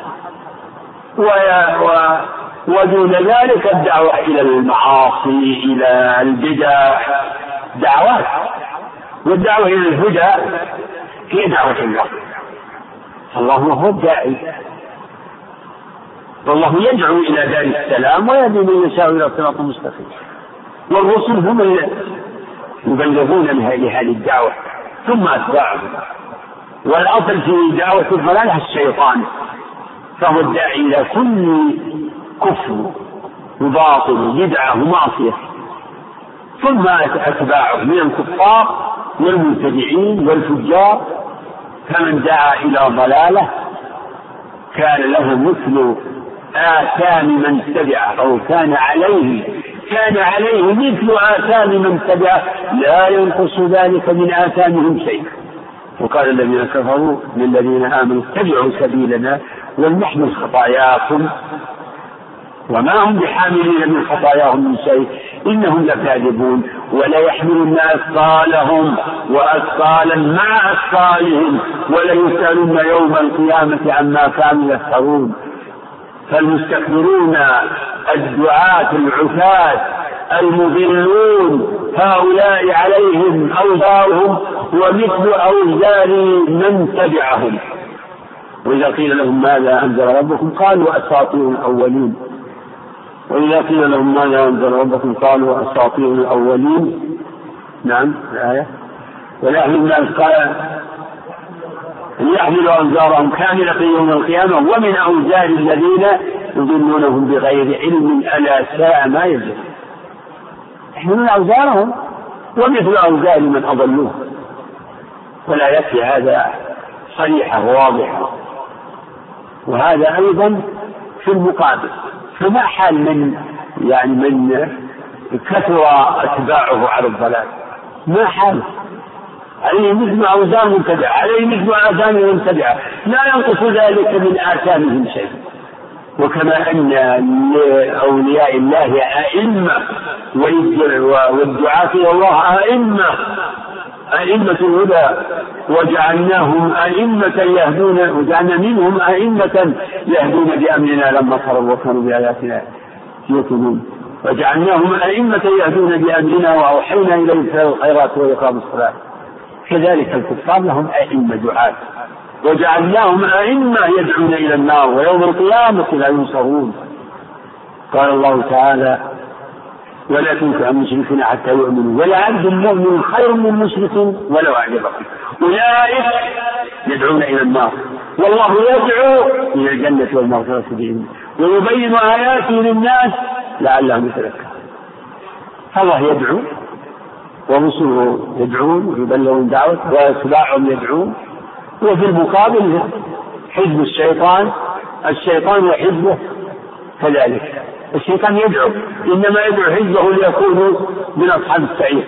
ودون ذلك الدعوة إلى المعاصي إلى البدع دعوات. والدعوة إلى الهدى هي دعوة الله. الله هو الداعي. والله يدعو إلى دار السلام ويهدي من يشاء إلى صراط مستقيم. والرسل هم يبلغون لهذه الدعوة ثم أتباعهم. والأصل في دعوة الضلالة الشيطان. فهو الداعي إلى كل كفر وباطل وبدعة ومعصية. ثم أتباعه من الكفار والمبتدعين والفجار فمن دعا إلى ضلالة كان له مثل آثام من تبعه أو كان عليه كان عليه مثل آثام من تبعه لا ينقص ذلك من آثامهم شيء. وقال الذين كفروا للذين آمنوا اتبعوا سبيلنا ولنحمل خطاياكم وما هم بحاملين من خطاياهم من شيء. إنهم لكاذبون ولا يحملن أثقالهم وأثقالا مع أثقالهم وليسألن يوم القيامة عما كانوا يفترون. فالمستكبرون الدعاة العفاة المضلون هؤلاء عليهم أوزارهم ومثل أوزار من تبعهم. وإذا قيل لهم ماذا أنزل ربكم قالوا أساطير الأولين. وإذا قيل لهم ماذا أنزل ربكم قالوا أساطير الأولين. نعم الآية. وليحمل الناس قال ليحملوا أوزارهم كاملة يوم القيامة ومن أوزار الذين يضلونهم بغير علم ألا ساء ما يزل يحملون أوزارهم ومثل أوزار من أضلوه. ولا يكفي هذا صريحة واضحة. وهذا أيضا في المقابل. فما حال من يعني من كثر أتباعه على الضلال. ما حاله عليه مثل أوزان منتبعة عليه مثل آثام منتبعة لا ينقص ذلك من آثامهم شيء. وكما أن لأولياء الله أئمة والدعاة إلى الله أئمة. أئمة الهدى وجعلناهم أئمة يهدون وجعلنا منهم أئمة يهدون بأمرنا لما صبروا وكانوا بآياتنا يوقنون. وجعلناهم أئمة يهدون بأمرنا وأوحينا إليهم فعل الخيرات وإقام الصلاة. كذلك الكفار لهم أئمة دعاة. وجعلناهم أئمة يدعون إلى النار ويوم القيامة لا ينصرون. قال الله تعالى ولا تنكح المشركين حتى يؤمنوا. ولا عبد مؤمن خير من مشرك ولو أعجبكم. أولئك يدعون إلى النار. والله يدعو إلى الجنة والمغفرة بإذنه ويبين آياته للناس لعلهم يتذكرون. الله يدعو ورسله يدعون ويبلغون دعوته واتباعهم يدعون. وفي المقابل حزب الشيطان الشيطان وحزبه كذلك. الشيطان يدعو. إنما يدعو حزبه ليكونوا من أصحاب السعير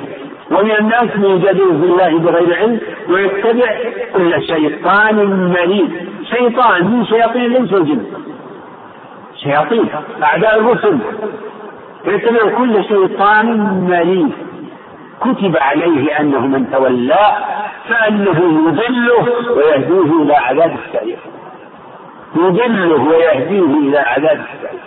ومن الناس من يجادل في الله بغير علم ويتبع كل شيطان مريض شيطان من شياطين الانس والجن شياطين أعداء الرسل. يتبع كل شيطان مريض كتب عليه أنه من تولاه فأنه يضله ويهديه إلى عذاب السعير. يضله ويهديه إلى عذاب السعير.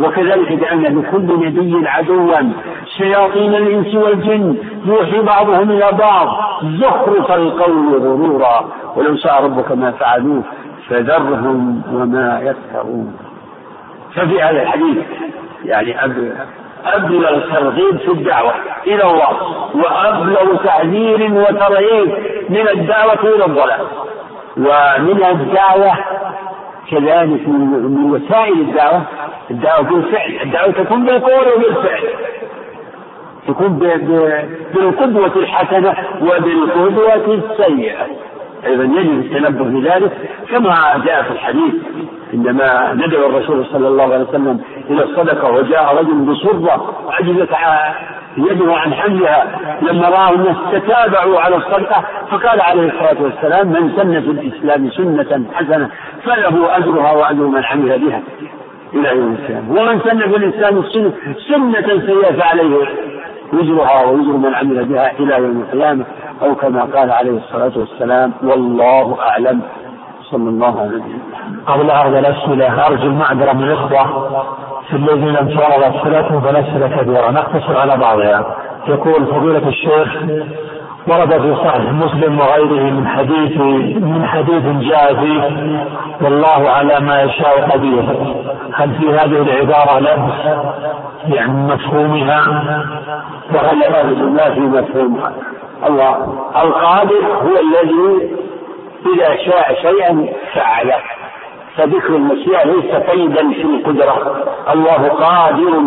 وكذلك جعلنا لكل نبي عدوا. شياطين الإنس والجن يوحي بعضهم إلى بعض. زخرف القول غرورا. ولو شاء ربك ما فعلوه فذرهم وما يفترون ففي هذا الحديث يعني أبلغ ترغيب في الدعوة إلى الله وأبلغ تحذير وترهيب من الدعوة إلى الضلال. ومن الدعوة كذلك من وسائل الدعوة. الدعوة بالفعل الدعوة تكون بالقول وبالفعل تكون بالقدوة الحسنة وبالقدوة السيئة. أيضا يجب التنبه بذلك كما جاء في الحديث عندما ندعو الرسول صلى الله عليه وسلم إلى الصدقة وجاء رجل بصرة عجزت يده عن حملها لما رأى الناس تتابعوا على الصدقة فقال عليه الصلاة والسلام من سن في الإسلام سنة حسنة فله أجرها وأجر من عمل بها إلى يوم القيامة. ومن سن في الإسلام سنة, سنة سيئة فعليه وزرها ووزر من عمل بها إلى يوم القيامة. أو كما قال عليه الصلاة والسلام والله أعلم. صلى الله عليه وسلم. قبل هذا الأسئلة أرجو المعذرة من الإخوة. الذين تعرض أسئلتهم فالأسئلة كبيرة نقتصر على بعضها. يقول فضيلة الشيخ ورد في صحيح مسلم وغيره من حديث من حديث جاء فيه والله على ما يشاء قدير. هل في هذه العبارة لبس يعني مفهومها؟ وهل لا في مفهومها الله القادر هو الذي إذا شاء شيئا فعله. فذكر المشيئة ليس قيدا في القدرة. الله قادر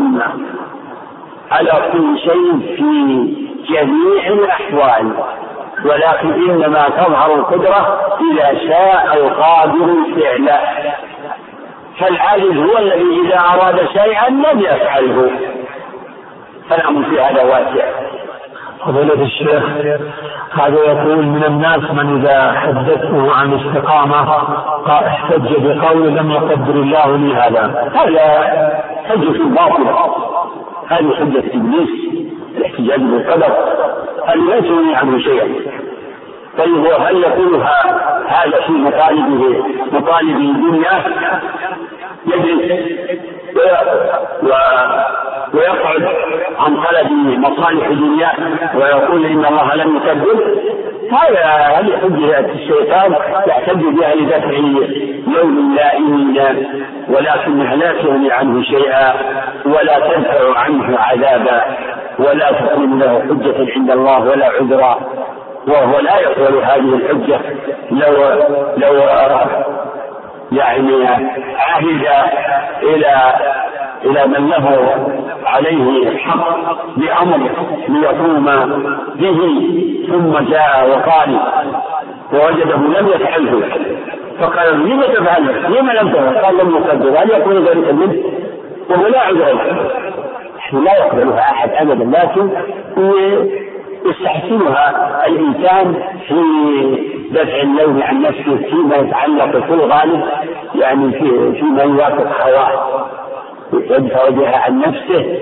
على كل شيء في جميع الأحوال ولكن إنما تظهر القدرة إذا شاء القادر فعله. فالعاجز هو الذي إذا أراد شيئا لم يفعله. فالأمر في هذا واسع. فضيلة الشيخ هذا يقول من الناس من إذا حدثته عن الاستقامة احتج بقول لم يقدر الله لي هذا. هذا حجة باطلة. هذه حجة إبليس الاحتجاج بالقدر. هذه ليس يغني عنه شيئا. طيب هل يقولها هذا في مطالبه مطالب الدنيا؟ يجلس. ويقعد. عن طلب مصالح دنياه ويقول إن الله لم يكذب. هذا هذه حجة الشيطان؟ يحتج بها لدفع يوم لائمين ولكنها لا تغني عنه شيئا ولا تدفع عنه عذابا ولا تكون له حجة عند الله ولا عذرا. وهو لا يقبل هذه الحجة. لو لو يعني عهد إلى إلى من له عليه حق بأمر ليقوم به ثم جاء وقال ووجده لم يفعله. فقال لم تفعل لم لم تفعل قال لم يقدر. هل يكون ذلك منه؟ وهو لا عذر له لا يقبلها أحد ابدا لكن يستحسنها الإنسان في دفع اللوم عن نفسه فيما يتعلق في الغالب يعني في فيما يوافق هواه. يدفع بها عن نفسه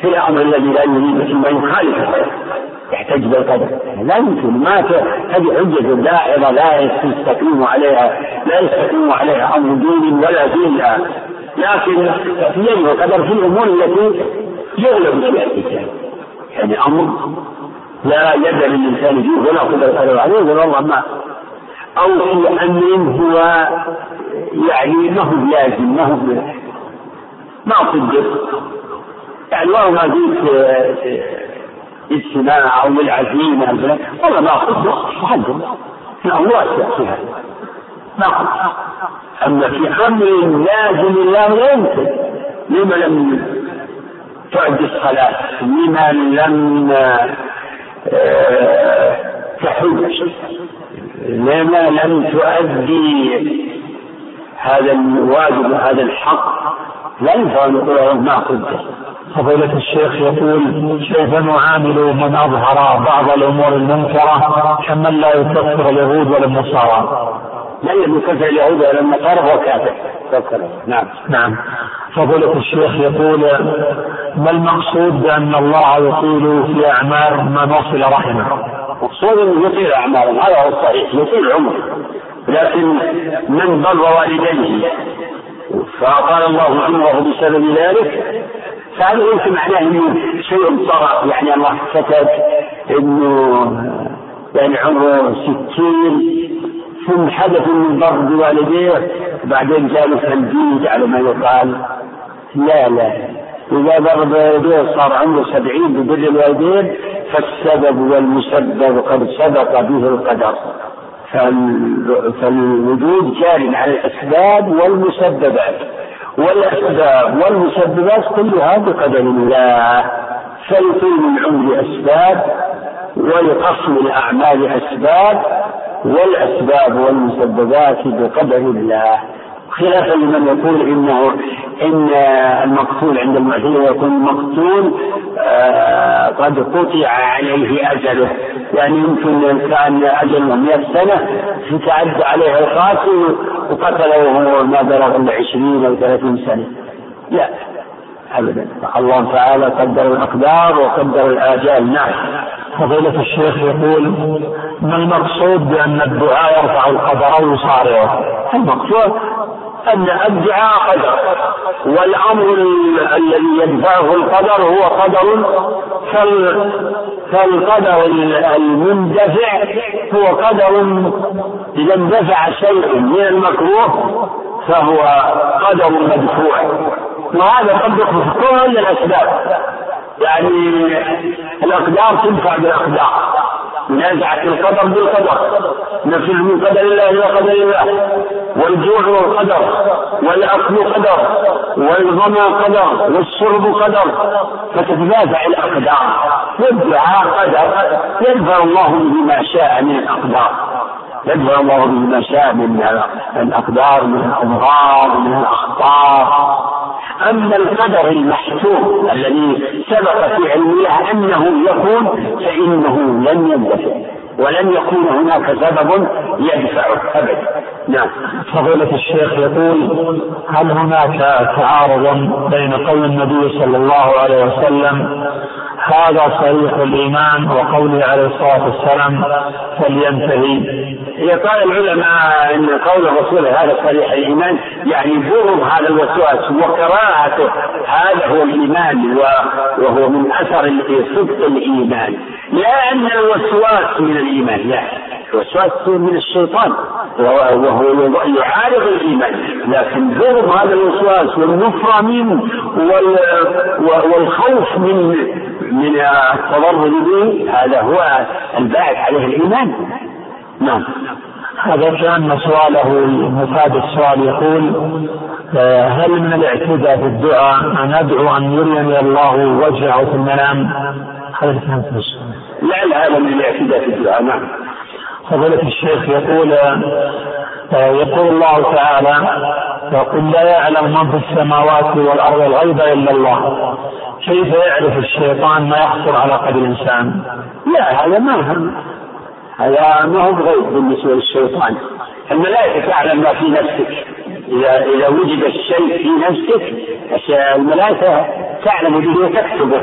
في الأمر الذي لا يريد ثم يخالف يحتج بالقدر. لا يمكن. ما هذه حجة دائرة لا يستقيم عليها لا يستقيم عليها أمر دين ولا دين لكن يجب القدر في الأمور التي يغلب فيها الإنسان. يعني أمر لا يد للإنسان فيه ولا قدرة عليه ولا الله ما أو في أمر هو يعني ما هو لازم ما هو ما قدر يعني ما جيت اجتماع أو للعزيمه والله ما قدر تحدث لا واسع في هذا ما قدر أما في أمر لازم لا يمكن لما لم تعد الصلاة لما لم آه، تحج. لما لم تؤدي هذا الواجب وهذا الحق. لا ينفع ان يقول ما قدر فضيلة الشيخ يقول كيف نعامل من أظهر بعض الأمور المنكرة كمن لا يكفر اليهود ولا النصارى؟ من يكفر اليهود ولا النصارى هو كافر. نعم. نعم. فضيلة الشيخ يقول ما المقصود بأن الله يطيل في أعمار من وصل رحمه؟ مقصود أنه يطيل أعمارهم هذا هو الصحيح يطيل عمره. لكن من بر والديه؟ فأطال الله عمره بسبب ذلك فهذا ليس معناه إنه شيء طرأ يعني الله كتب إنه يعني عمره ستين ثم حدث من بر بوالديه بعدين جاء تمديد على ما يقال. لا لا. إذا بر بوالديه صار عمره سبعين ببر الوالدين فالسبب والمسبب قد سبق به القدر. فالوجود جار على الأسباب والمسببات. والأسباب والمسببات كلها بقدر الله فلطول العمر أسباب ولقصر الأعمال أسباب والأسباب والمسببات بقدر الله. خلافا لمن يقول انه إن المقتول عند المعتزلة يكون المقتول آه قد قطع عليه أجله. يعني يمكن كان اجله 100 سنة فتعدى عليه القاتل وقتله وهو ما بلغ إلا 20 أو 30 سنة. لا ابدا. الله تعالى قدر الأقدار وقدر الآجال. نعم. فضيلة الشيخ يقول ما المقصود بأن الدعاء يرفع القدر ويصارعه؟ المقصود أن الدعاء قدر. والأمر الذي يدفعه القدر هو قدر فالقدر المندفع هو قدر إذا اندفع شيء من المكروه فهو قدر مدفوع. وهذا قد في كل الأسباب يعني الأقدار تدفع بالأقدار. منازعة القدر بالقدر نفي قدر الله إلى قدر الله والجوع قدر والأكل قدر والظما قدر والشرب قدر فتتنازع الأقدار والدعاء قدر يدفع الله به ما شاء من الأقدار يدفع الله به ما شاء من الأقدار من الأمراض من الأخطار. أما القدر المحتوم الذي سبق في علم الله أنه يكون فإنه لن يندفع ولن يكون هناك سبب يدفعه أبدا. نعم. فضيلة الشيخ يقول هل هناك تعارض بين قول النبي صلى الله عليه وسلم هذا صريح الإيمان وقوله عليه الصلاة والسلام فلينتهي قال العلماء أن قول الرسول هذا صريح الإيمان يعني برم هذا الوسواس وقراءته. هذا هو الإيمان وهو من أثر صدق الإيمان. لا أن الوسواس من الإيمان لا. الوسواس من الشيطان وهو يعارض الإيمان. لكن برم هذا الوسواس والنفره منه والخوف من من التضرر به هذا هو الباعث عليه الإيمان. نعم. هذا كان سؤاله مفاد السؤال يقول آه، هل من الاعتداء في الدعاء أن أدعو أن يريني الله وجهه في المنام؟ هذا لا لا هذا من الاعتداء في الدعاء. نعم. فضيلة الشيخ يقول آه، يقول الله تعالى وقل لا يعلم من في السماوات والأرض الغيب إلا الله. كيف يعرف الشيطان ما يخطر على قلب الإنسان؟ لا هذا ما هم هذا ما هو غيب بالنسبة للشيطان. الملائكة تعلم ما في نفسك. إذا إذا وجد الشيء في نفسك الملائكة تعلم به وتكتبه.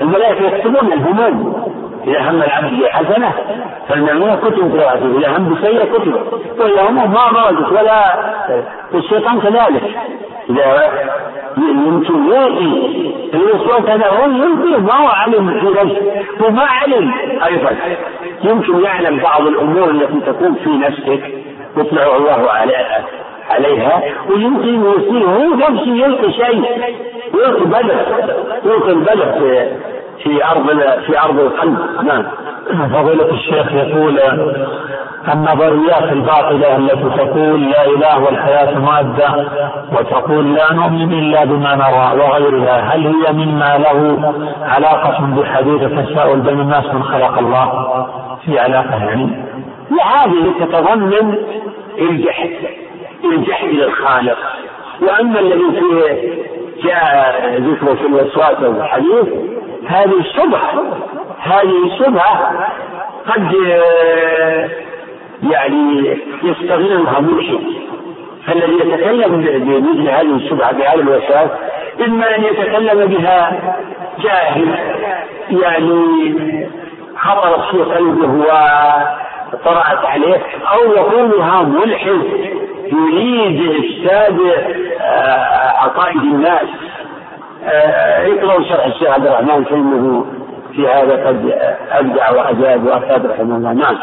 الملائكة يكتبون الهموم. إذا هم العبد بحسنة فالمأمون كتب قراءته إذا هم بسيئة كتب وإذا هم ما مرضت ولا الشيطان كذلك. إذا يمكن يأتي الوسواس هذا هو يمكن ما هو علم في نفسه. وما علم أيضا. يمكن يعلم بعض الأمور التي تكون في نفسك يطلع الله عليها. ويمكن يصير هو نفسه يلقي شيء يلقي بلد يلقي البلد في ارض في أرض القلب نعم. فضيلة الشيخ يقول النظريات الباطلة التي تقول لا إله والحياة مادة وتقول لا نؤمن إلا بما نرى وغيرها هل هي مما له علاقة بحديث التساؤل بين الناس من خلق الله في علاقة يعني هذه تتضمن الجحد الجحد للخالق وأما الذي فيه جاء ذكره في الوسواس والحديث هذه شبهه هذه شبهه قد يعني يستغلها ملحد فالذي يتكلم بمثل هذه الشبهه بهذا الوسواس إما أن يتكلم بها جاهل يعني خطرت في قلبه وطرأت عليه أو يقولها ملحد. يريد إفساد آه، عقائد الناس. آه، شرح الشيخ عبد الرحمن فإنه في هذا قد أبدع وأجاب وأفاد رحمه الله. نعم.